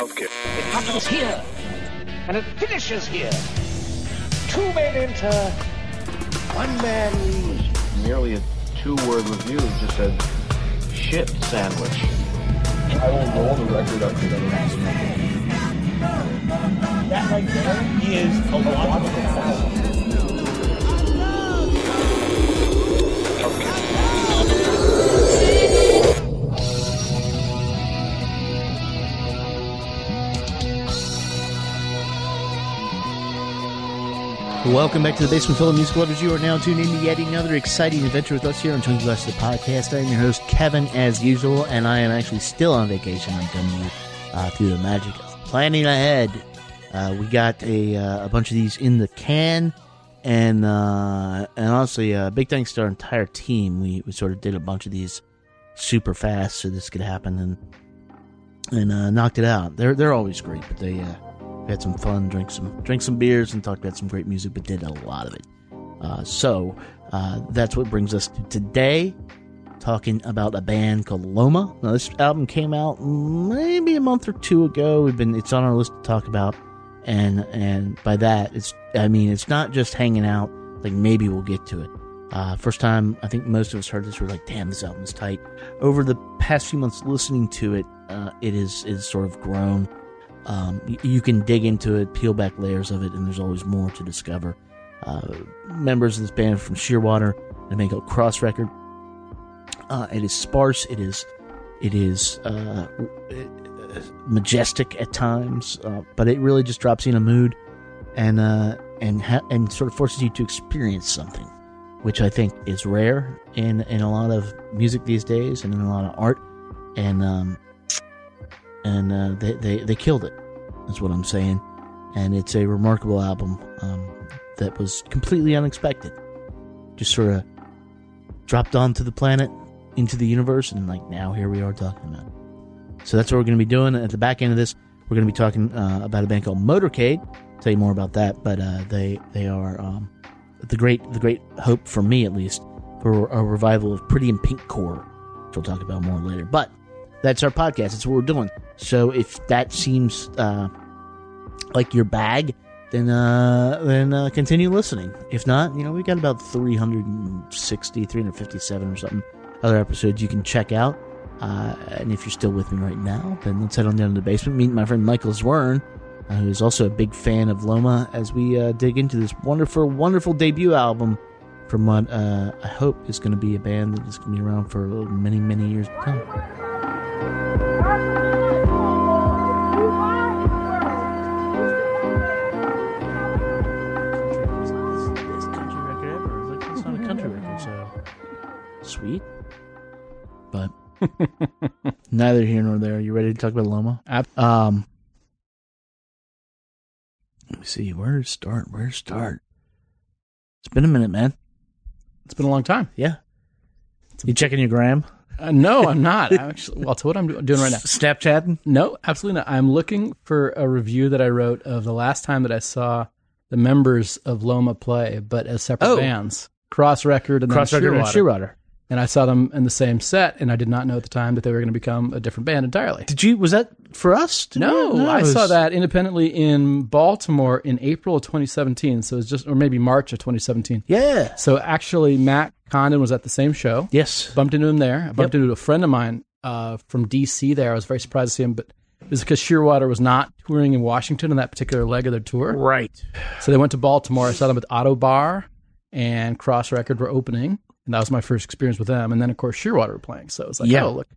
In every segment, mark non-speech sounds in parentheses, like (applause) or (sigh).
Okay. It happens here, and it finishes here. Two men enter, one man leaves. Nearly a two-word review just said shit sandwich. I will roll the record up to the next That right there is a logical fallacy. Welcome back to the Basement Full of Music Lovers. You are now tuned in to yet another exciting adventure with us here on Twenty Glass the Podcast. I am your host, Kevin, as usual, and I am actually still on vacation. I'm coming you uh, through the magic of planning ahead. Uh, we got a, uh, a bunch of these in the can, and uh, and honestly, uh, big thanks to our entire team. We, we sort of did a bunch of these super fast so this could happen, and and uh, knocked it out. They're they're always great, but they uh, we had some fun, drank some drank some beers, and talked about some great music, but did a lot of it. Uh, so uh, that's what brings us to today, talking about a band called Loma. Now this album came out maybe a month or two ago. We've been it's on our list to talk about, and and by that it's I mean it's not just hanging out. Like maybe we'll get to it. Uh, first time I think most of us heard this, we're like, "Damn, this album is tight." Over the past few months listening to it, uh, it is is sort of grown. Um, you, can dig into it, peel back layers of it, and there's always more to discover. Uh, members of this band from Shearwater, a cross record. Uh, it is sparse. It is, it is uh, majestic at times, uh, but it really just drops you in a mood, and uh, and ha- and sort of forces you to experience something, which I think is rare in in a lot of music these days, and in a lot of art, and um, and uh, they, they they killed it. That's what I'm saying, and it's a remarkable album um, that was completely unexpected. Just sort of dropped onto the planet, into the universe, and like now here we are talking about. it. So that's what we're going to be doing. At the back end of this, we're going to be talking uh, about a band called Motorcade. tell you more about that, but uh, they they are um, the great the great hope for me at least for a revival of Pretty in Pink Core, which we'll talk about more later. But that's our podcast. That's what we're doing. So if that seems uh, like your bag, then uh, then uh, continue listening. If not, you know we got about 360, 357 or something other episodes you can check out. Uh, and if you're still with me right now, then let's head on down to the basement. Meet my friend Michael Zwern, uh, who is also a big fan of Loma, as we uh, dig into this wonderful, wonderful debut album from what uh, I hope is going to be a band that is going to be around for many, many years to come. Sweet. But (laughs) neither here nor there. You ready to talk about Loma? Um, let me see. Where to start? Where to start? It's been a minute, man. It's been a long time. Yeah. You checking your gram? Uh, no, I'm not. I'm actually, well, to what I'm doing right now. Snapchatting? No, absolutely not. I'm looking for a review that I wrote of the last time that I saw the members of Loma play, but as separate Oh. bands. Cross Record and then Cross record and Shearwater. And I saw them in the same set, and I did not know at the time that they were going to become a different band entirely. Did you? Was that for us? No, do? I it saw that independently in Baltimore in April of 2017. So it was just, or maybe March of 2017. Yeah. So actually, Matt Condon was at the same show. Yes. bumped into him there. I bumped Yep. into a friend of mine uh, from DC there. I was very surprised to see him, but it was because Shearwater was not touring in Washington on that particular leg of their tour. Right. So they went to Baltimore. I saw them at Ottobar and Cross Record were opening. And that was my first experience with them. And then, of course, Shearwater were playing. So it's like, Yeah. oh, look,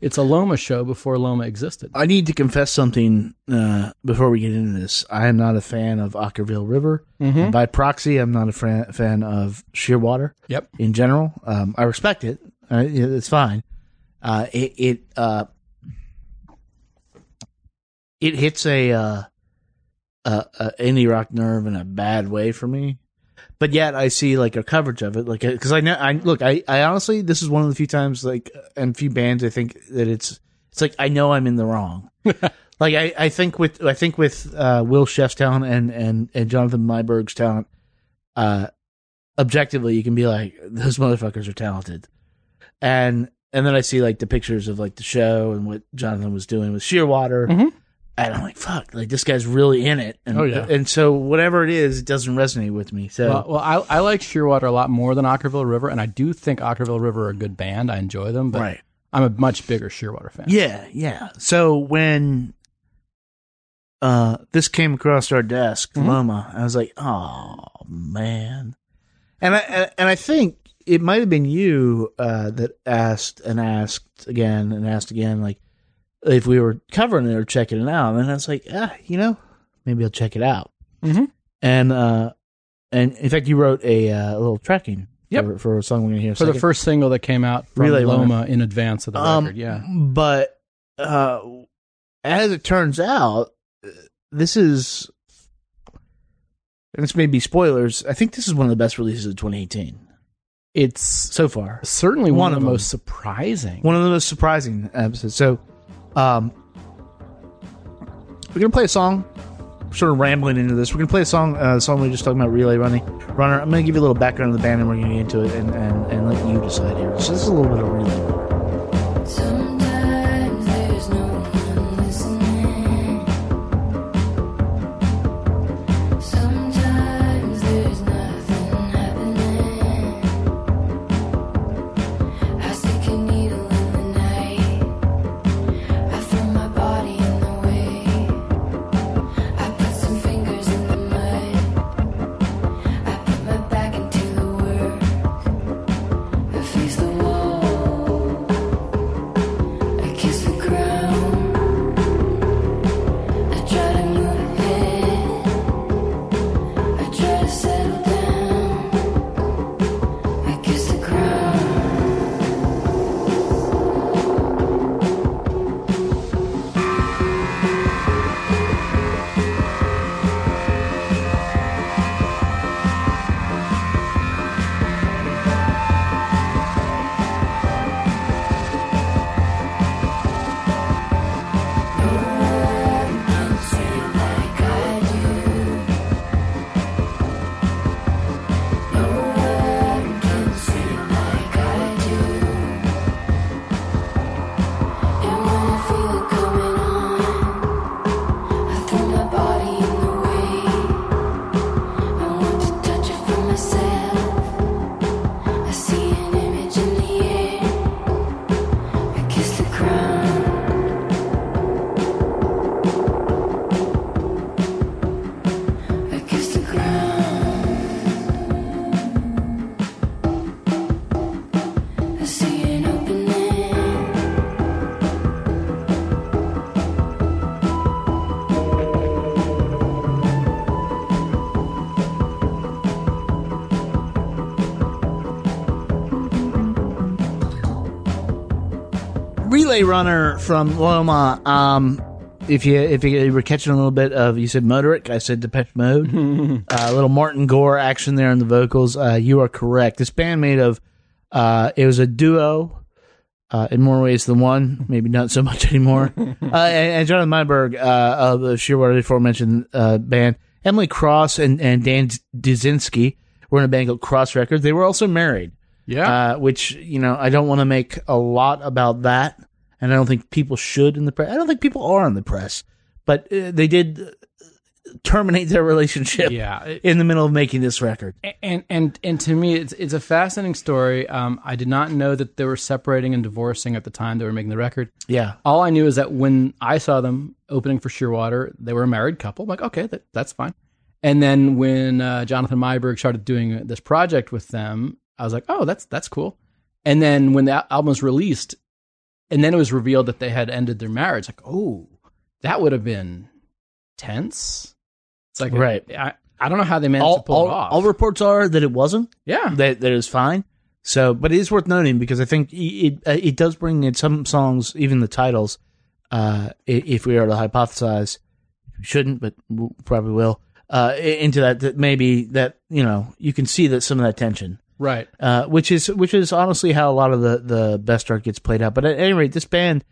it's a Loma show before Loma existed. I need to confess something uh, before we get into this. I am not a fan of Okkervil River. Mm-hmm. And by proxy, I'm not a fan, fan of Shearwater. Yep. in general. Um, I respect it. Uh, it's fine. Uh, it it uh, it hits a, uh, a, a indie rock nerve in a bad way for me. But yet I see like a coverage of it, like because I know I look I I honestly this is one of the few times like and few bands I think that it's it's like I know I'm in the wrong. (laughs) like I, I think with I think with uh, Will Sheff's talent and and and Jonathan Meiburg's talent, uh, objectively you can be like those motherfuckers are talented, and and then I see like the pictures of like the show and what Jonathan was doing with Shearwater, Mhm. And I'm like, fuck, like this guy's really in it. And, Oh, yeah. And so whatever it is, it doesn't resonate with me. So Well, well I, I like Shearwater a lot more than Okkervil River, and I do think Okkervil River are a good band. I enjoy them, but right. I'm a much bigger Shearwater fan. Yeah, yeah. So when uh this came across our desk, Mm-hmm. Loma, I was like, oh man. And I and I think it might have been you uh that asked and asked again and asked again, like if we were covering it or checking it out. And I was like, ah, you know, maybe I'll check it out. Mhm. And uh and in fact you wrote a, uh, little tracking Yep. for, for a song we're gonna hear in a For the first single that came out from Relay Runner. Loma in advance of the Um, record, yeah. But uh, as it turns out, this is, and this may be spoilers. I think this is one of the best releases of 2018 It's so far. certainly One one, of of the them. most surprising. One of the most surprising episodes. So, um, we're gonna play a song. Sort of rambling into this. We're gonna play a song. Uh, the song we were just talking about, relay running runner. I'm gonna give you a little background of the band, and we're gonna get into it, and, and, and let you decide here. So this is a little bit of relay relay runner from Loma. Um, if you if you were catching a little bit of, you said Motorik, I said Depeche Mode. (laughs) uh, a little Martin Gore action there in the vocals. Uh, you are correct. This band made of, uh, it was a duo. Uh, in more ways than one, maybe not so (laughs) much anymore. uh, and, and Jonathan Meiburg uh, of the Shearwater aforementioned uh, band, Emily Cross and, and Dan Duszynski were in a band called Cross Records. They were also married Yeah. uh, which you know I don't want to make a lot about that, and I don't think people should in the press. I don't think people are in the press, but uh, they did uh, terminate their relationship yeah. (laughs) It- in the middle of making this record. and and and to me it's it's a fascinating story um i did not know that they were separating and divorcing at the time they were making the record Yeah, all i knew is that when i saw them opening for shearwater they were a married couple I'm like okay that, that's fine and then when uh, jonathan meiburg started doing this project with them i was like oh that's that's cool and then when the al- album was released and then it was revealed that they had ended their marriage like oh that would have been tense it's like Right. I, I don't know how they managed all to pull all, it off all reports are that it wasn't. yeah That that it was fine. So, but it is worth noting because I think it it, uh, it does bring in some songs, even the titles. Uh, if we are to hypothesize, shouldn't, but probably will. Uh, into that, that maybe that you know you can see that some of that tension. Right uh, which is which is honestly how a lot of the the best art gets played out. But at any rate, this band,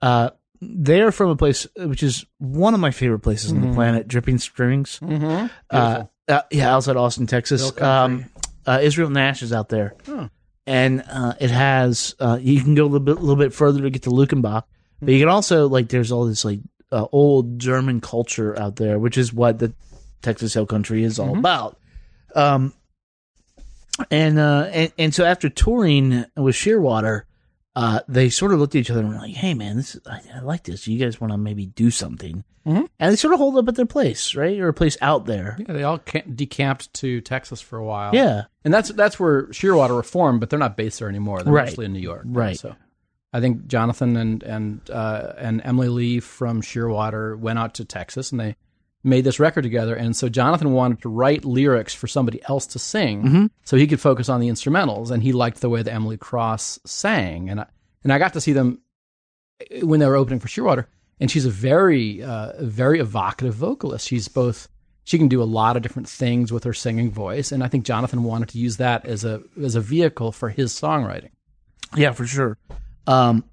uh, they are from a place which is one of my favorite places on the planet, Dripping Springs. Mm-hmm. Uh, uh, yeah, outside Austin, Texas. Um, uh, Israel Nash is out there, Oh. and uh, it has uh, you can go a little bit, little bit further to get to Luckenbach, but you can also like there's all this like uh, old German culture out there, which is what the Texas Hill Country is all about. Um, and uh, and and so after touring with Shearwater, uh, they sort of looked at each other and were like, "Hey, man, this is, I, I like this. You guys want to maybe do something?" Mhm. And they sort of hold up at their place, right, or a place out there. Yeah, they all decamped to Texas for a while. Yeah, and that's that's where Shearwater reformed, but they're not based there anymore. They're Right. mostly in New York. Right. So, I think Jonathan and and uh, and Emily Lee from Shearwater went out to Texas and they made this record together. And so Jonathan wanted to write lyrics for somebody else to sing, Mm-hmm. so he could focus on the instrumentals. And he liked the way that Emily Cross sang, and I, and I got to see them when they were opening for Shearwater. And she's a very, uh, very evocative vocalist. She's both she can do a lot of different things with her singing voice, and I think Jonathan wanted to use that as a as a vehicle for his songwriting. yeah, for sure. Um,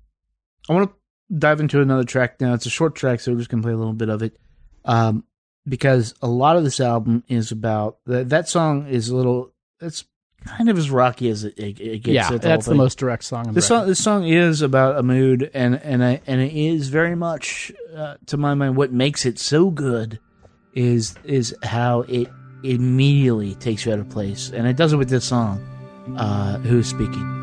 I want to dive into another track now. It's a short track, so we're just gonna play a little bit of it. Um, because a lot of this album is about that. That song is a little. It's kind of as rocky as it, it, it gets. yeah, at that's the whole most direct song. On the This song, this song is about a mood, and and I, and it is very much, uh, to my mind, what makes it so good is is how it immediately takes you out of place, and it does it with this song. Uh, who's speaking?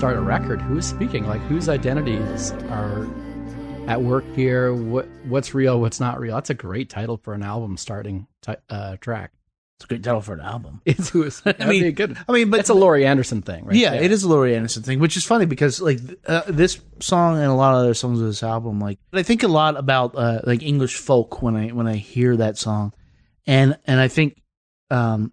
Start a record. Who's speaking? Like whose identities are at work here? What what's real? What's not real? That's a great title for an album starting ti uh, track. It's a great title for an album. (laughs) It's who is. I mean- good. I mean, but It's a Laurie Anderson thing, right? yeah, it is a Laurie Anderson thing, which is funny because like uh, this song and a lot of other songs of this album, like I think a lot about uh, like English folk when I when I hear that song, and and I think um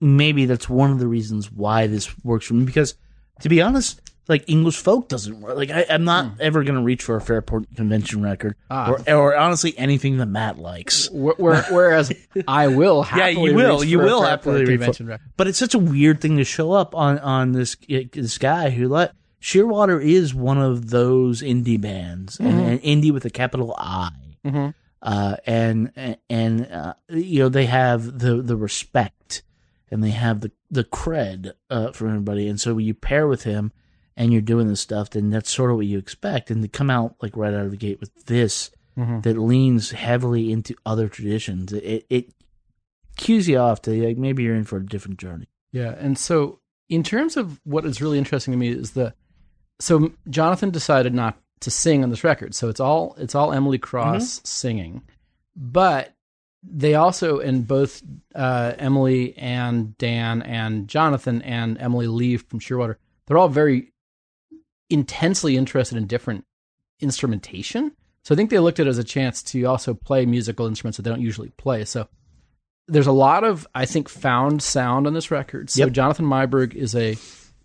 maybe that's one of the reasons why this works for me because to be honest. Like English folk doesn't work. Like I, I'm not ever gonna reach for a Fairport Convention record, Hmm. Ah. or or honestly anything that Matt likes. Wh- where- (laughs) whereas I will Yeah, happily you will. reach You for a will Fairport happily reach for- convention record. But it's such a weird thing to show up on on this this guy who let Shearwater is one of those indie bands, and, and indie with a capital I. Mhm. Uh, and and uh, you know they have the the respect and they have the the cred uh, from everybody, and so when you pair with him and you're doing this stuff, then that's sort of what you expect. And to come out like right out of the gate with this that leans heavily into other traditions, it it cues you off to like maybe you're in for a different journey. Yeah, and so in terms of what is really interesting to me is the so Jonathan decided not to sing on this record, so it's all it's all Emily Cross singing, but they also in both uh, Emily and Dan and Jonathan and Emily Lee from Shearwater, they're all very intensely interested in different instrumentation. So I think they looked at it as a chance to also play musical instruments that they don't usually play. So there's a lot of I think found sound on this record. So Yep. Jonathan Meiburg is a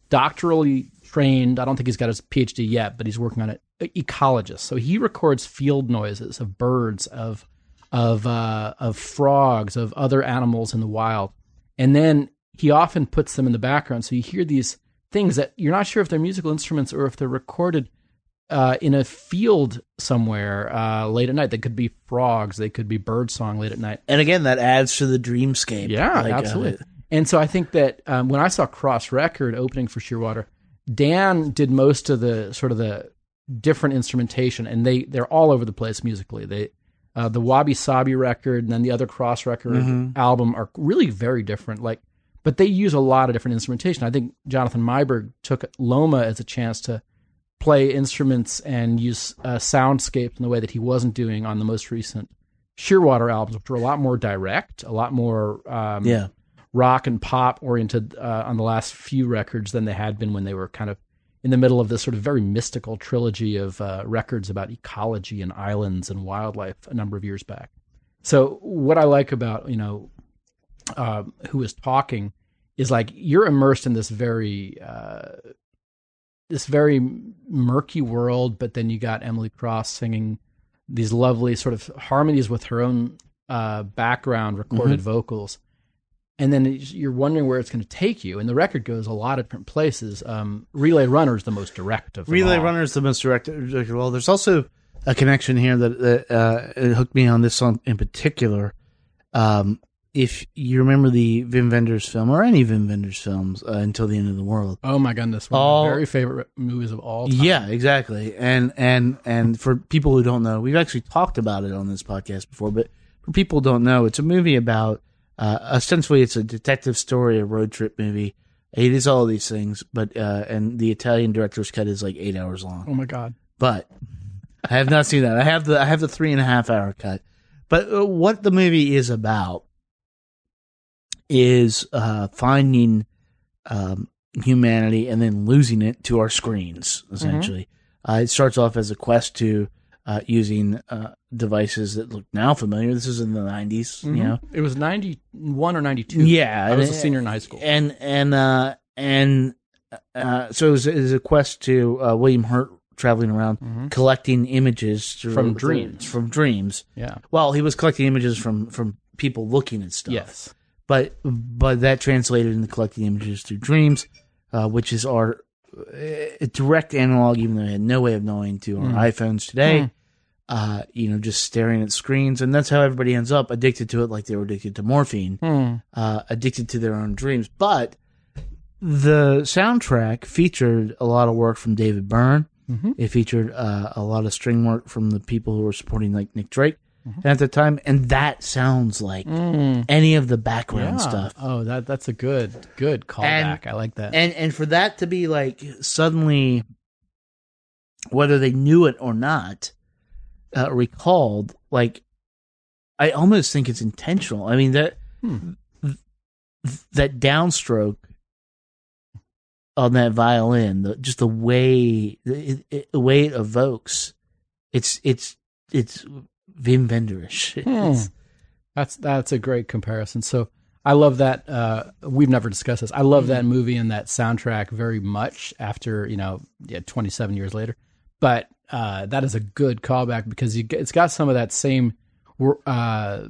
doctorally trained. I don't think he's got his PhD yet, but he's working on it. Ecologist. So he records field noises of birds, of of uh, of frogs, of other animals in the wild, and then he often puts them in the background. So you hear these things that you're not sure if they're musical instruments or if they're recorded uh, in a field somewhere uh, late at night. They could be frogs. They could be bird song late at night. And again, that adds to the dreamscape. Yeah, like, absolutely. it. And so I think that um, when I saw Cross Record opening for Shearwater, Dan did most of the sort of the different instrumentation, and they they're all over the place musically. They uh, the Wabi Sabi record and then the other Cross record Mm-hmm. album are really very different. Like, but they use a lot of different instrumentation. I think Jonathan Meiburg took Loma as a chance to play instruments and use uh, soundscapes in the way that he wasn't doing on the most recent Shearwater albums, which were a lot more direct, a lot more um, Yeah. rock and pop oriented uh, on the last few records than they had been when they were kind of in the middle of this sort of very mystical trilogy of uh, records about ecology and islands and wildlife a number of years back. So what I like about you know uh, who is talking is like you're immersed in this very uh, this very murky world, but then you got Emily Cross singing these lovely sort of harmonies with her own uh, background recorded vocals, and then you're wondering where it's going to take you. And the record goes a lot of different places. Um, Relay Runner is the most direct of them Relay all. Runner is the most direct. Well, there's also a connection here that, that uh, it hooked me on this song in particular. Um, if you remember the Wim Wenders film or any Wim Wenders films, uh, Until the End of the World, Oh my goodness, one All- of my very favorite movies of all time. Yeah, exactly. And and and for people who don't know, we've actually talked about it on this podcast before. But for people who don't know, it's a movie about uh, ostensibly it's a detective story, a road trip movie. It is all these things, but uh, and the Italian director's cut is like eight hours long. Oh my god. But I have not seen that. I have the I have the three and a half hour cut. But uh, what the movie is about is uh, finding um, humanity and then losing it to our screens. Essentially, uh, it starts off as a quest to uh, using uh, devices that look now familiar. This is in the 90s you know. It was 91 or 92. Yeah, I was a senior in high school. and and uh and uh so it was, it was a quest to uh, William Hurt traveling around collecting images through- Mm-hmm. From dreams. from dreams. Yeah. Well, he was collecting images from from people looking at stuff. Yes. but but that translated into collecting images through dreams, uh, which is our uh, direct analog, even though I had no way of knowing to Mm. our iPhones today. Uh, you know, just staring at screens, and that's how everybody ends up addicted to it, like they were addicted to morphine uh, addicted to their own dreams. But the soundtrack featured a lot of work from David Byrne. It featured uh, a lot of string work from the people who were supporting like Nick Drake at the time, and that sounds like any of the background Yeah. stuff. Oh, that that's a good good callback. I like that. And and for that to be like suddenly, whether they knew it or not, uh, recalled, like I almost think it's intentional. I mean that th- that downstroke on that violin, the, just the way it, it, the way it evokes, it's it's it's Wim Wendersish. (laughs) It's- That's that's a great comparison. So I love that. Uh, we've never discussed this. I love that movie and that soundtrack very much. After you know, yeah, twenty seven years later, but uh, that is a good callback because you it's got some of that same, uh,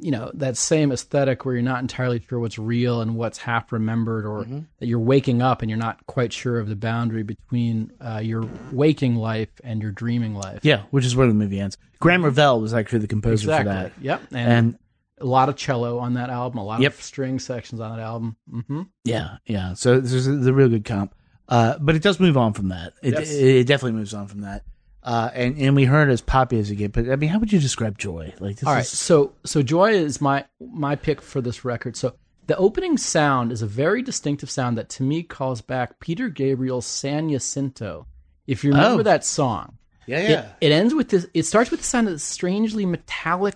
you know, that same aesthetic where you're not entirely sure what's real and what's half remembered, or that you're waking up and you're not quite sure of the boundary between uh, your waking life and your dreaming life. yeah, which is where the movie ends. Graeme Revell was actually the composer exactly. for that. Yep. And a lot of cello on that album, a lot Yep. of string sections on that album. hmm Yeah, yeah. So this is a real good comp. Uh, but it does move on from that. It, Yes. it, it definitely moves on from that. Uh, and, and we heard as poppy as it get, but I mean, how would you describe Joy? Like, this All right, is, so so Joy is my my pick for this record. So the opening sound is a very distinctive sound that to me calls back Peter Gabriel's San Jacinto. If you remember Oh. that song, yeah, it, it ends with this. It starts with the sound of this strangely metallic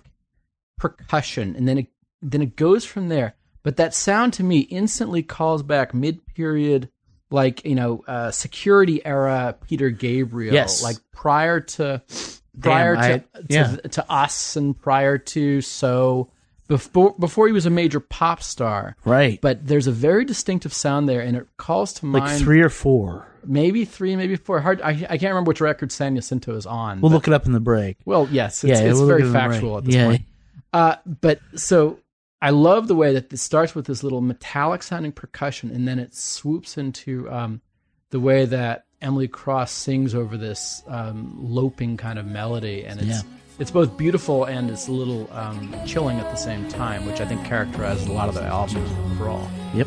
percussion, and then it then it goes from there. But that sound to me instantly calls back mid period, like you know, uh, security era Peter Gabriel, Yes. like prior to prior I- to, yeah. to to us and prior to so before before he was a major pop star. right. But there's a very distinctive sound there, and it calls to mind like three or four. maybe three, maybe four. Hard, I, I can't remember which record San Jacinto is on. We'll but- look it up in the break. well, yes, it's, yeah, it's we'll very it in the factual at this yeah. point. Uh, but so I love the way that this starts with this little metallic sounding percussion, and then it swoops into um, the way that Emily Cross sings over this um, loping kind of melody, and it's Yeah. it's both beautiful and it's a little um, chilling at the same time, which I think characterizes a lot of the album overall. Yep.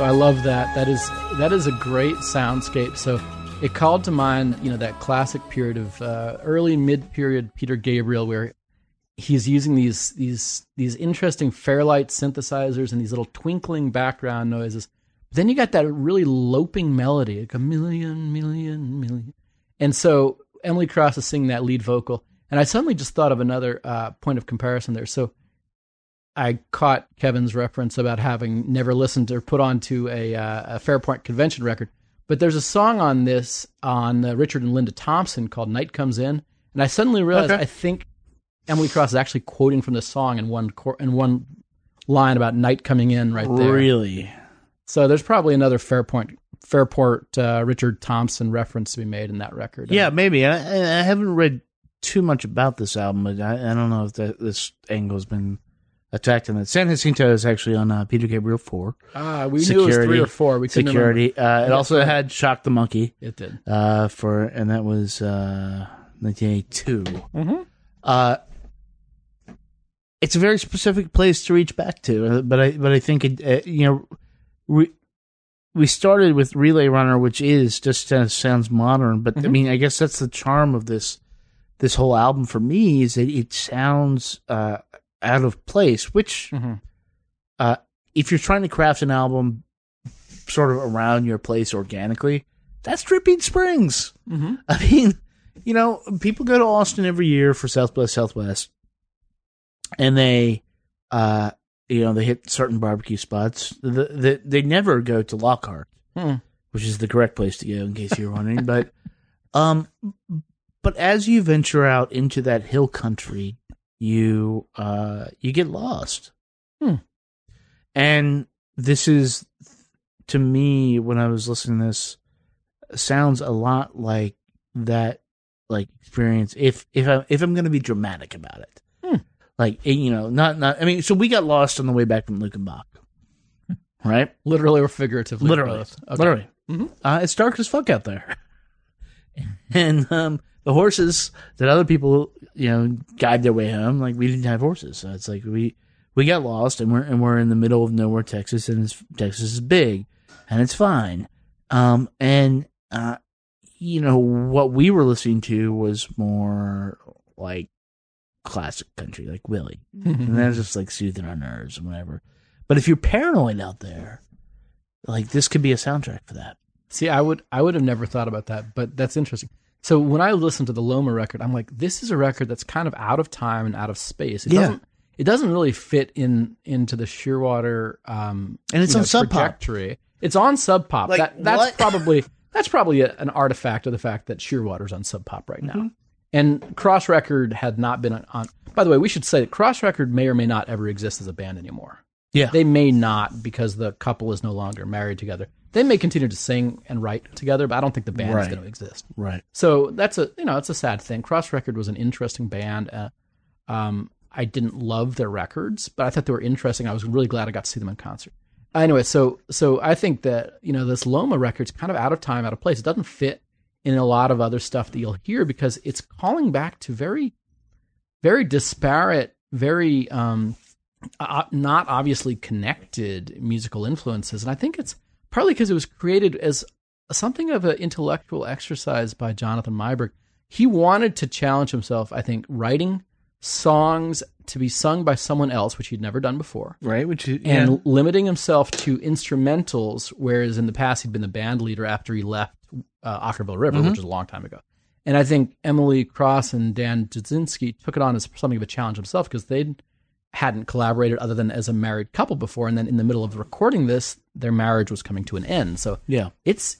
So I love that. That is that is a great soundscape. So it called to mind, you know, that classic period of uh, early mid period Peter Gabriel, where he's using these these these interesting Fairlight synthesizers and these little twinkling background noises. Then you got that really loping melody, like a million, million, million. And so Emily Cross is singing that lead vocal, and I suddenly just thought of another uh, point of comparison there. So I caught Kevin's reference about having never listened or put onto a, uh, a Fairpoint convention record. But there's a song on this on uh, Richard and Linda Thompson called "Night Comes In," and I suddenly realized Okay. I think Emily Cross is actually quoting from this song in one cor- in one line about night coming in right there. Really? So there's probably another Fairpoint Fairport uh, Richard Thompson reference to be made in that record. Yeah, maybe. I, I I haven't read too much about this album, but I, I don't know if that, this angle's been attacked that. San Jacinto is actually on uh, Peter Gabriel 4. Ah, we knew it was three or four. We. Security. Uh, it also had Shock the Monkey. It did. uh, for and that was uh, 1982. Mhm. Uh, it's a very specific place to reach back to, uh, but I but I think it uh, you know we we started with Relay Runner, which is just uh, sounds modern, but I mean I guess that's the charm of this this whole album for me is that it sounds uh, out of place, which Mhm. uh, if you're trying to craft an album sort of around your place organically, that's Dripping Springs. Mhm. (laughs) I mean, you know, people go to Austin every year for South by Southwest, and they, uh, you know, they hit certain barbecue spots. The, the, they never go to Lockhart, Hmm. which is the correct place to go, in case you're wondering. but, (laughs) um, but as you venture out into that hill country, you uh, you get lost. Hmm. And this is, to me, when I was listening to this, sounds a lot like that like experience if if I if I'm gonna be dramatic about it. Hmm. Like eh, you know, not not I mean, so we got lost on the way back from Luckenbach. (laughs) Right? Literally or figuratively? Literally. Okay. Literally. Mhm. Uh, it's dark as fuck out there. (laughs) and um the horses that other people, you know, guide their way home, like we didn't have horses. So it's like we we got lost and we're and we're in the middle of nowhere, Texas, and it's, Texas is big and it's fine. Um and uh you know, what we were listening to was more like classic country, like Willie. and that's just like soothing our nerves and whatever. But if you're paranoid out there, like this could be a soundtrack for that. See, I would I would have never thought about that, but that's interesting. So when I listen to the Loma record, I'm like, this is a record that's kind of out of time and out of space. It Yeah. doesn't it doesn't really fit in into the Shearwater um And it's on know, Sub Pop. It's on Sub Pop. Like, that that's what? probably (laughs) that's probably a, an artifact of the fact that Shearwater's on Sub Pop right now. Mm-hmm. And Cross Record had not been on, on. By the way, we should say that Cross Record may or may not ever exist as a band anymore. Yeah. They may not because the couple is no longer married together. They may continue to sing and write together, but I don't think the band is Right. going to exist. right. So that's a you know it's a sad thing. Cross Record was an interesting band. Uh, um, I didn't love their records, but I thought they were interesting. I was really glad I got to see them in concert. Anyway, so so I think that you know this Loma record's kind of out of time, out of place. It doesn't fit in a lot of other stuff that you'll hear because it's calling back to very, very disparate, very um, uh, not obviously connected musical influences, and I think it's partly because it was created as something of an intellectual exercise by Jonathan Meiburg. He wanted to challenge himself, I think, writing songs to be sung by someone else, which he'd never done before, Right. Which is, and limiting himself to instrumentals, whereas in the past he'd been the band leader after he left uh, Okkervil River, which was a long time ago. And I think Emily Cross and Dan Duszynski took it on as something of a challenge himself because they hadn't collaborated other than as a married couple before. And then in the middle of recording this, their marriage was coming to an end. So yeah. it's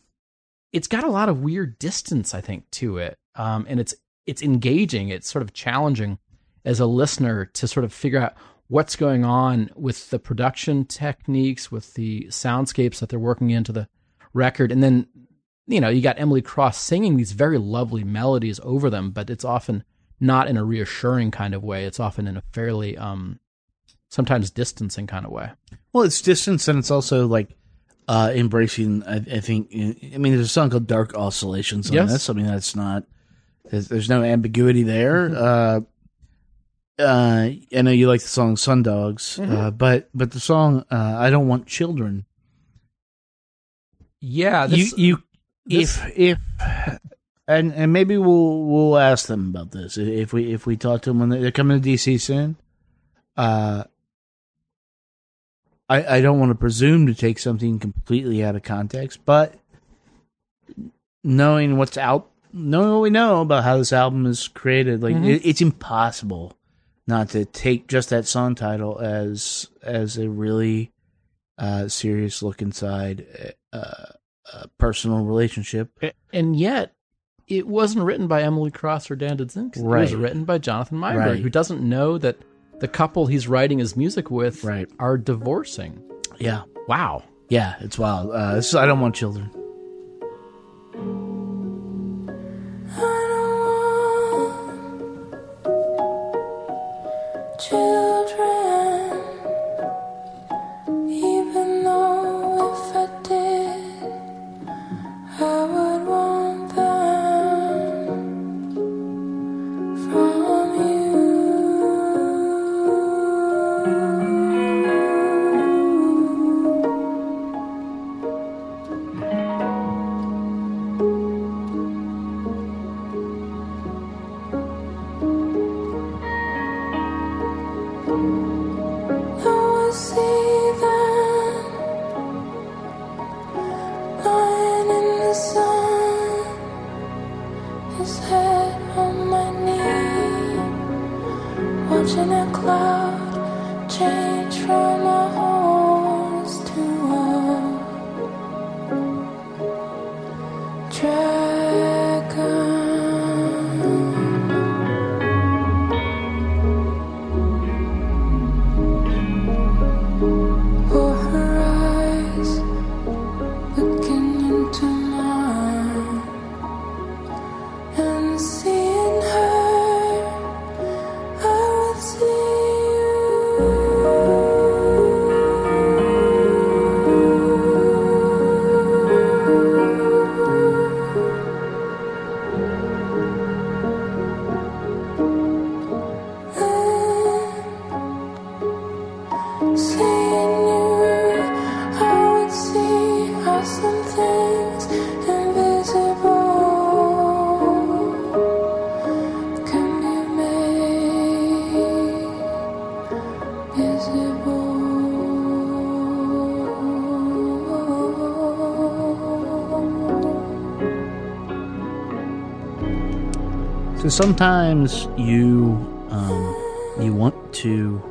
it's got a lot of weird distance, I think, to it, um, and it's it's engaging. It's sort of challenging as a listener to sort of figure out what's going on with the production techniques, with the soundscapes that they're working into the record, and then you know you got Emily Cross singing these very lovely melodies over them, but it's often not in a reassuring kind of way. It's often in a fairly um, sometimes distancing kind of way. Well, it's distance and it's also like uh embracing. I, I think. I mean, there's a song called "Dark Oscillations" on Yes. this. I mean, that's not. There's, there's no ambiguity there. Uh, uh, I know you like the song "Sundogs," uh, but but the song uh, "I Don't Want Children" Yeah, you you this- if if and and maybe we'll we'll ask them about this if we if we talk to them when they're coming to DC soon. Uh, I I don't want to presume to take something completely out of context, but knowing what's out, knowing what we know about how this album is created, like it, it's impossible not to take just that song title as as a really uh, serious look inside uh, a personal relationship. And yet, it wasn't written by Emily Cross or Dan Duszynski. It was written by Jonathan Meyerberg, Right. who doesn't know that the couple he's writing his music with Right. are divorcing. Yeah, Wow. yeah, it's wild. Uh, this is, I don't want children. Children, I So sometimes you um, you want to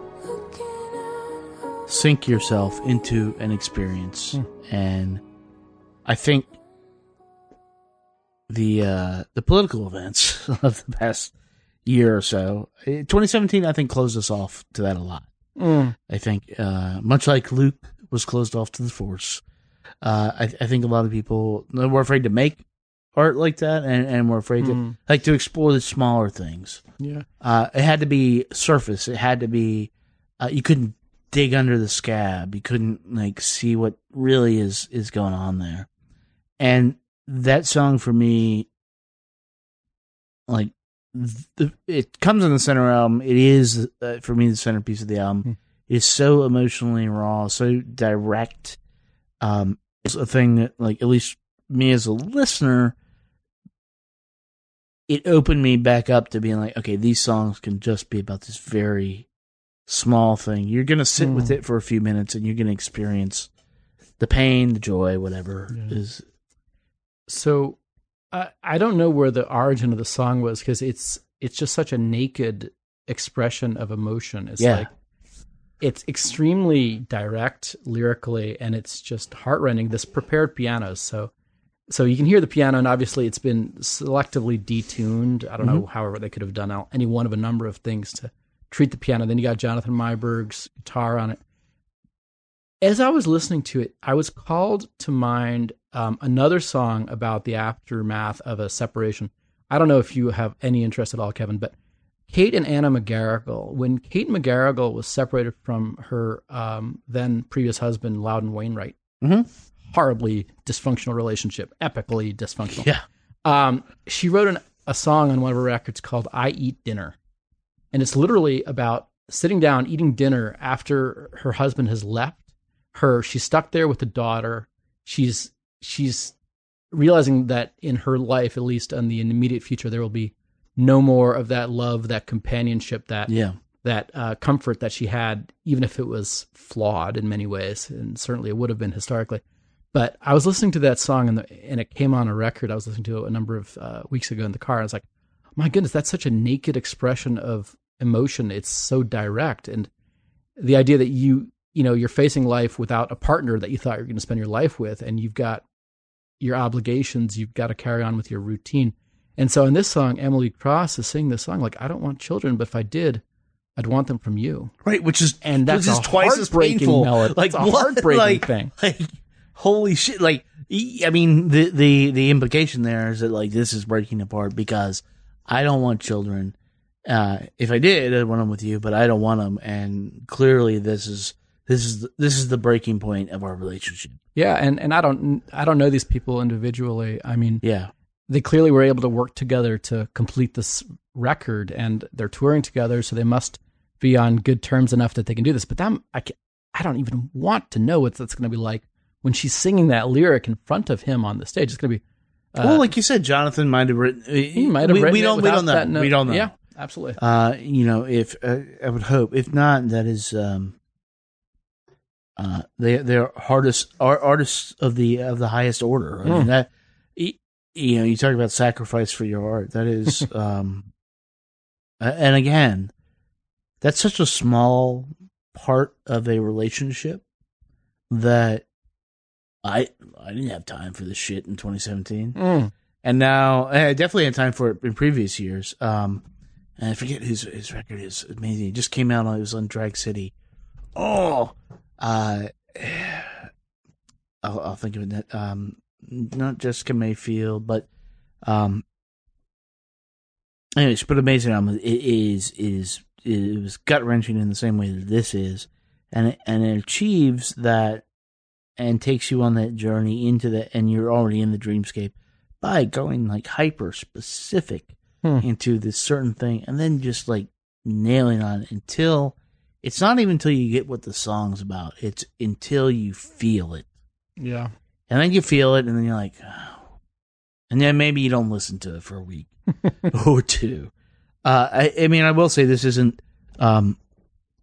sink yourself into an experience, and I think the uh, the political events (laughs) of the past year or so, eh, 2017, I think closed us off to that a lot. I think, uh, much like Luke was closed off to the Force, uh, I, I think a lot of people were afraid to make art like that, and, and were afraid to like to explore the smaller things. Yeah. Uh, it had to be surface. It had to be. Uh, you couldn't dig under the scab. You couldn't like see what really is is going on there. And that song for me, like, the, it comes in the center album. It is uh, for me the centerpiece of the album. It is so emotionally raw, so direct. Um, it's a thing that, like, at least me as a listener, it opened me back up to being like, okay, these songs can just be about this very small thing. You're gonna sit with hmm. it for a few minutes, and you're gonna experience the pain, the joy, whatever is. So I I don't know where the origin of the song was because it's it's just such a naked expression of emotion. It's Yeah. like it's extremely direct lyrically and it's just heartrending. This prepared piano, so so you can hear the piano, and obviously it's been selectively detuned. I don't know, however they could have done any one of a number of things to treat the piano. Then you got Jonathan Meiburg's guitar on it. As I was listening to it, I was called to mind um, another song about the aftermath of a separation. I don't know if you have any interest at all, Kevin, but Kate and Anna McGarrigle, when Kate McGarrigle was separated from her um, then previous husband, Loudon Wainwright, Mhm. Horribly dysfunctional relationship, epically dysfunctional. Yeah. Um, she wrote an, a song on one of her records called I Eat Dinner. And it's literally about sitting down, eating dinner after her husband has left her. She's stuck there with the daughter. She's she's realizing that in her life, at least in the immediate future, there will be no more of that love, that companionship, that Yeah. that uh, comfort that she had, even if it was flawed in many ways, and certainly it would have been historically. But I was listening to that song, and, the, and it came on a record I was listening to a number of uh, weeks ago in the car. And I was like, my goodness, that's such a naked expression of emotion. It's so direct, and the idea that you you know you're facing life without a partner that you thought you were going to spend your life with, and you've got your obligations, you've got to carry on with your routine. And so in this song, Emily Cross is singing this song like, I don't want children, but if I did, I'd want them from you. Right, which is And that's which is twice as painful. melody. Like It's a what? heartbreaking like, thing. Like holy shit! Like i mean, the the the implication there is that like this is breaking apart because I don't want children. Uh, if I did, I'd want them with you, but I don't want them. And clearly, this is this is the- this is the breaking point of our relationship. Yeah, and, and I don't I don't know these people individually. I mean, Yeah, they clearly were able to work together to complete this record, and they're touring together, so they must be on good terms enough that they can do this. But that, I ca I don't even want to know what that's going to be like when she's singing that lyric in front of him on the stage. It's going to be well, like you said, Jonathan might have written. he might have we, written we it don't we don't know. that note. We don't know. Yeah, absolutely. Uh, you know, if uh, I would hope, if not, that is um, uh, they they're hardest are artists of the of the highest order. I mean Mm. that you know, you talk about sacrifice for your art. That is, (laughs) um, and again, that's such a small part of a relationship that I I didn't have time for this shit in 2017 Mm. and now I definitely had time for it in previous years. Um, and I forget whose his record is amazing. It just came out. on It was on Drag City. Oh, uh, (sighs) I'll, I'll think of it. That, um, not Jessica Mayfield, but um, anyways, but amazing album. It is is it was gut wrenching in the same way that this is, and it, and it achieves that and takes you on that journey into the and you're already in the dreamscape by going like hyper specific Hmm. into this certain thing and then just like nailing on it until it's not even until you get what the song's about it's until you feel it Yeah. and then you feel it and then you're like oh. and then maybe you don't listen to it for a week (laughs) or two uh I, I mean i will say this isn't um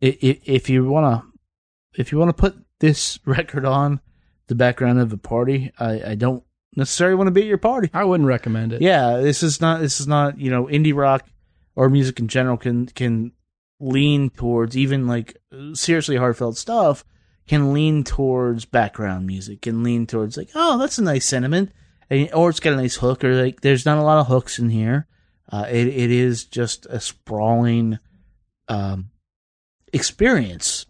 i- i- if you want to if you want to put this (laughs) record on the background of a party i i don't necessarily want to be at your party. I wouldn't recommend it. yeah this is not this is not you know indie rock or music in general can can lean towards even like seriously heartfelt stuff can lean towards background music can lean towards like oh that's a nice sentiment. And, or it's got a nice hook or like there's not a lot of hooks in here. Uh it, it is just a sprawling um experience.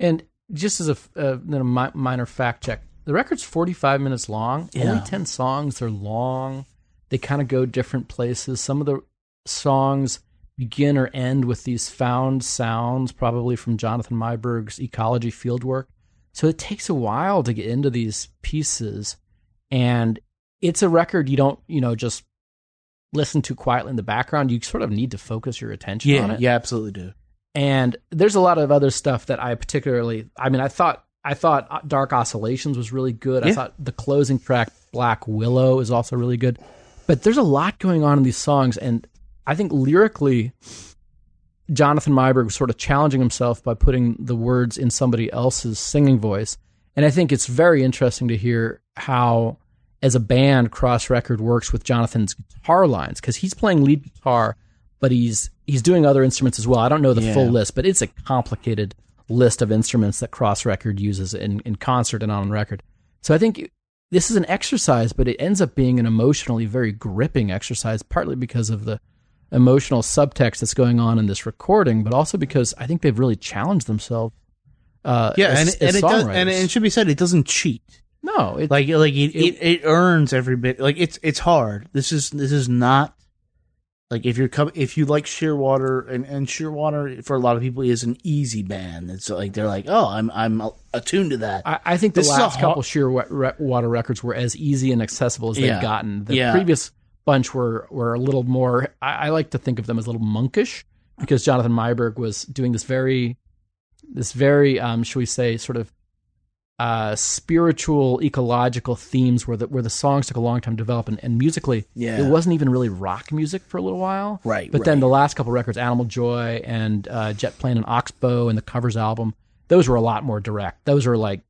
And just as a, uh, know, mi- minor fact check, the record's 45 minutes long. Yeah. Only 10 songs. They're long. They kind of go different places. Some of the songs begin or end with these found sounds, probably from Jonathan Meiburg's ecology fieldwork. So it takes a while to get into these pieces. And it's a record you don't, you know, just listen to quietly in the background. You sort of need to focus your attention on yeah it. you absolutely do and there's a lot of other stuff that I particularly. I mean, I thought I thought Dark Oscillations was really good. I thought the closing track Black Willow is also really good. But there's a lot going on in these songs, and I think lyrically, Jonathan Meiburg was sort of challenging himself by putting the words in somebody else's singing voice. And I think it's very interesting to hear how, as a band, Cross Record works with Jonathan's guitar lines because he's playing lead guitar, but he's he's doing other instruments as well. I don't know the Yeah. full list, but it's a complicated list of instruments that Cross Record uses in, in concert and on record. So I think this is an exercise, but it ends up being an emotionally very gripping exercise, partly because of the emotional subtext that's going on in this recording, but also because I think they've really challenged themselves. Uh, yeah as, and, as and it does and it should be said it doesn't cheat no, it, like like it, it, it earns every bit like it's it's hard this is this is not like if you're com- if you like shearwater and and shearwater for a lot of people is an easy band it's like they're like oh i'm i'm attuned to that I, I think the This last couple sheer Wa- Re- water records were as easy and accessible as they've Yeah. gotten. The Yeah. previous bunch were were a little more. I, I like to think of them as a little monkish because Jonathan Meiburg was doing this very, this very, um, shall we say, sort of uh, spiritual, ecological themes where the where the songs took a long time to develop, and, and musically, Yeah. it wasn't even really rock music for a little while. Right, But then the last couple records, Animal Joy and uh, Jet Plane and Oxbow, and the covers album, those were a lot more direct. Those are like,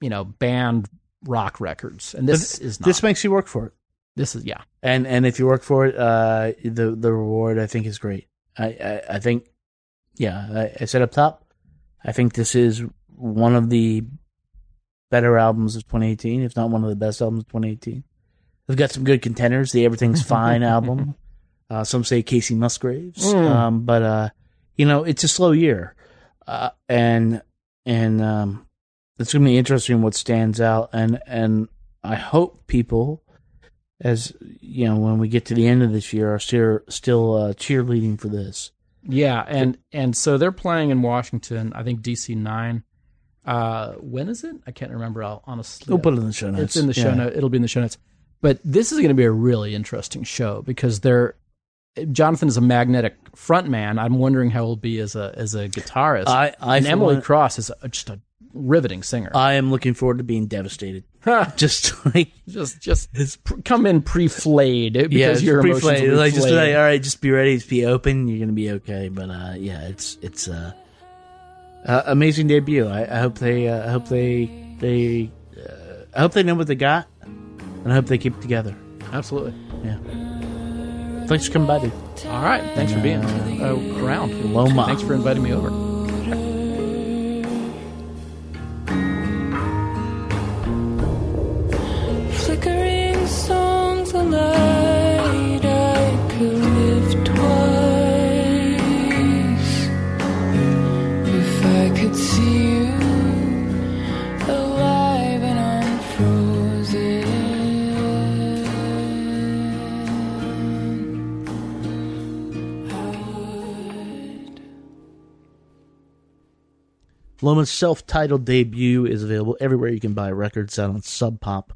you know, band rock records, and this is not. This makes you work for it. this is yeah. and and if you work for it, uh, the the reward I think is great. I I, I think, yeah, I, I said up top, I think this is one of the better albums of 2018, if not one of the best albums of 2018. They've got some good contenders. The Everything's (laughs) Fine album. Uh, some say Kacey Musgraves, Mm. um, but uh, you know it's a slow year, uh, and and um, it's gonna be interesting what stands out, and and I hope people as you know, when we get to the end of this year, are still still uh, cheerleading for this. Yeah, and and so they're playing in Washington. I think DC nine. Uh, when is it? I can't remember. I'll honestly. We'll put it in the show notes. It's in the show Yeah. note. It'll be in the show notes. But this is going to be a really interesting show because they're Jonathan is a magnetic front man. I'm wondering how he'll be as a as a guitarist. I, I and Emily Cross is a, just a riveting singer. I am looking forward to being devastated. (laughs) Just like just just come in pre-flayed because yeah, your emotions pre-flayed. be Like just like, all right, just be ready to be open. You're gonna be okay. But uh, yeah, it's it's uh, uh amazing debut. I, I hope they uh, I hope they they uh, I hope they know what they got, and I hope they keep it together. Absolutely. Yeah. Thanks for coming by, dude. All right. Thanks for being uh, around. Loma. Thanks for inviting me over. Loma's self-titled debut is available everywhere you can buy records out on Sub Pop.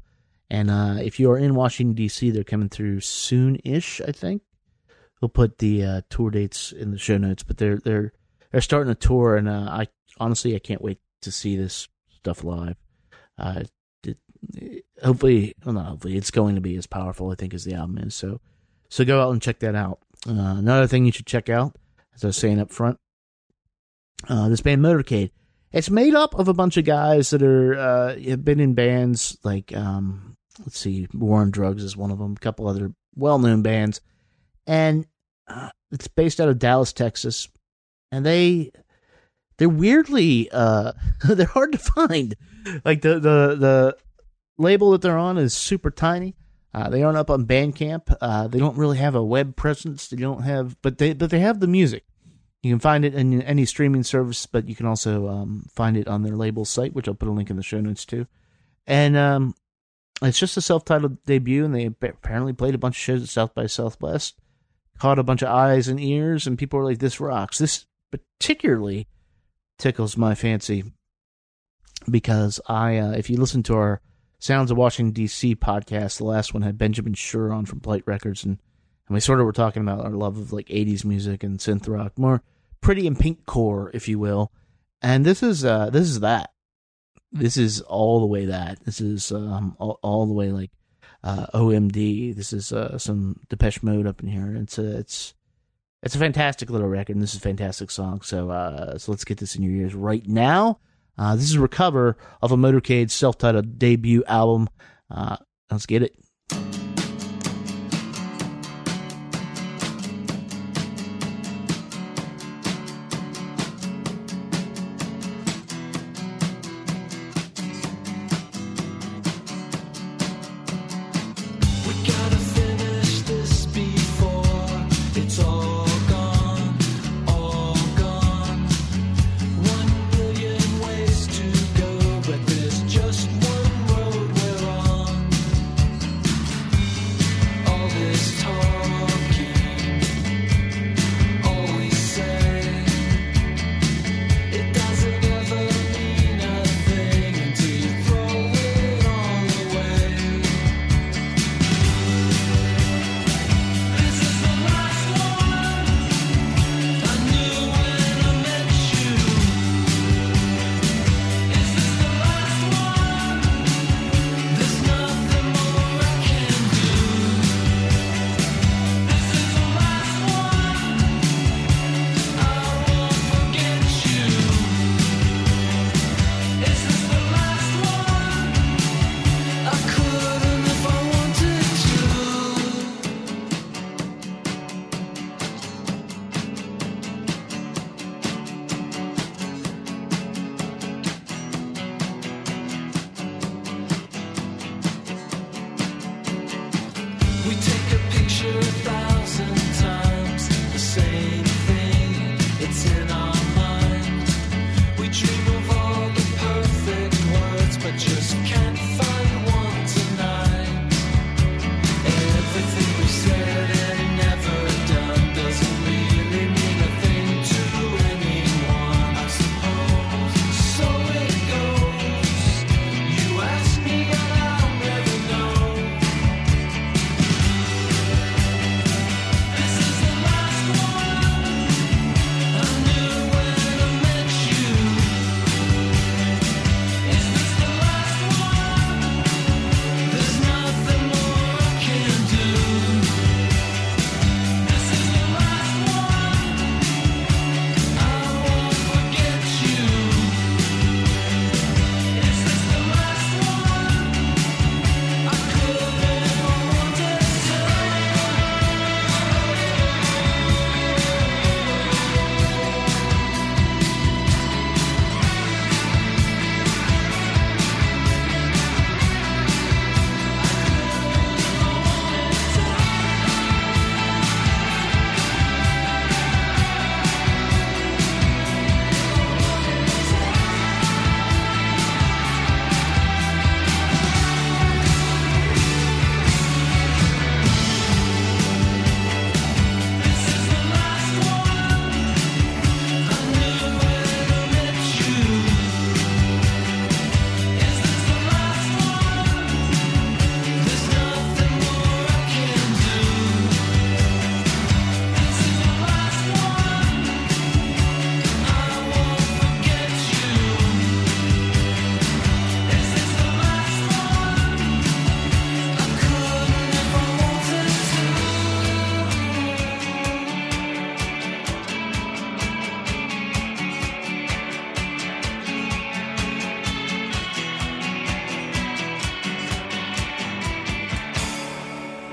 And uh, if you are in Washington D.C., they're coming through soon-ish. I think we'll put the uh, tour dates in the show notes. But they're they're they're starting a tour, and uh, I honestly I can't wait to see this stuff live. Uh, it, hopefully, well, not hopefully, it's going to be as powerful I think as the album is. So so go out and check that out. Uh, another thing you should check out, as I was saying up front, uh, this band Motorcade. It's made up of a bunch of guys that are uh, have been in bands like um, let's see, War on Drugs is one of them. A couple other well-known bands, and uh, it's based out of Dallas, Texas. And they they're weirdly uh, (laughs) they're hard to find. Like the the the label that they're on is super tiny. Uh, they aren't up on Bandcamp. Uh, they don't really have a web presence. They don't have, but they but they have the music. You can find it in any streaming service, but you can also um, find it on their label site, which I'll put a link in the show notes too. And um, it's just a self-titled debut, and they apparently played a bunch of shows at South by Southwest, caught a bunch of eyes and ears, and people were like, "This rocks." This particularly tickles my fancy because I, uh, if you listen to our Sounds of Washington D.C. podcast, the last one had Benjamin Schur on from Blight Records, and and we sort of were talking about our love of like 80s music and synth rock, more pretty and pink core, if you will. And this is uh this is that. This is all the way that. This is um all, all the way like uh OMD. This is uh some Depeche Mode up in here. It's a it's it's a fantastic little record and this is a fantastic song. So uh so let's get this in your ears right now. Uh this is a recover of a Motorcade self-titled debut album. Uh let's get it.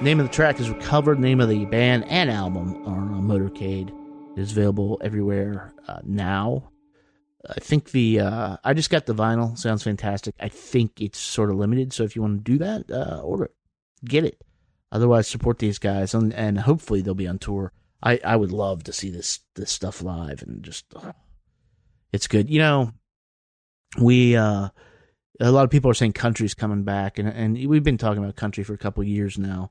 Name of the track is Recovered. Name of the band and album are Motorcade. It is available everywhere uh, now. I think the uh, I just got the vinyl. Sounds fantastic. I think it's sort of limited, so if you want to do that, uh, order it, get it. Otherwise, support these guys, and, and hopefully they'll be on tour. I, I would love to see this this stuff live, and just it's good. You know, we uh, a lot of people are saying country's coming back, and and we've been talking about country for a couple years now.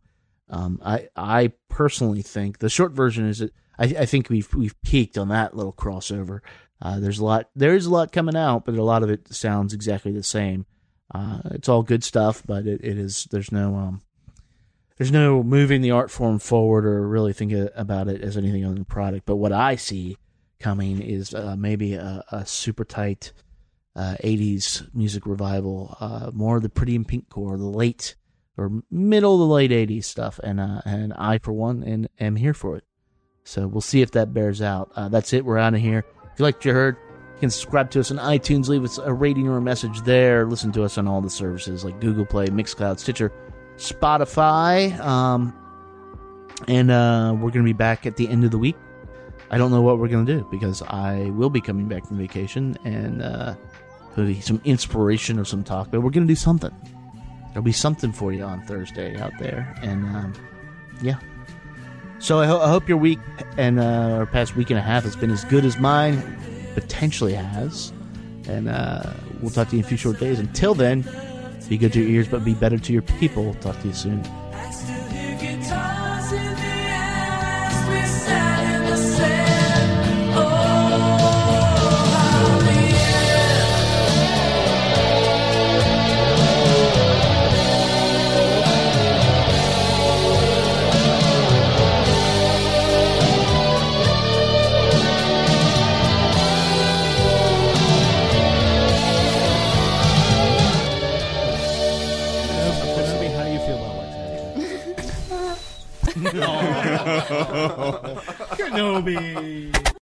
Um, I I personally think the short version is that I, I think we've we've peaked on that little crossover. Uh, there's a lot there is a lot coming out, but a lot of it sounds exactly the same. Uh, it's all good stuff, but it, it is there's no um there's no moving the art form forward or really thinking about it as anything other than product. But what I see coming is uh, maybe a, a super tight uh, 80s music revival, uh, more of the pretty in pink core, the late or middle the late 80s stuff. And, uh, and I, for one, and am here for it. So we'll see if that bears out. Uh, that's it. We're out of here. If you liked what you heard, you can subscribe to us on iTunes, leave us a rating or a message there. Listen to us on all the services like Google Play, Mixcloud, Stitcher, Spotify. Um, and uh, we're going to be back at the end of the week. I don't know what we're going to do because I will be coming back from vacation and uh, some inspiration or some talk, but we're going to do something. There'll be something for you on Thursday out there. And um, yeah. So I, ho- I hope your week and uh, our past week and a half has been as good as mine potentially has. And uh, we'll talk to you in a few short days. Until then, be good to your ears, but be better to your people. Talk to you soon. (laughs) Kenobi.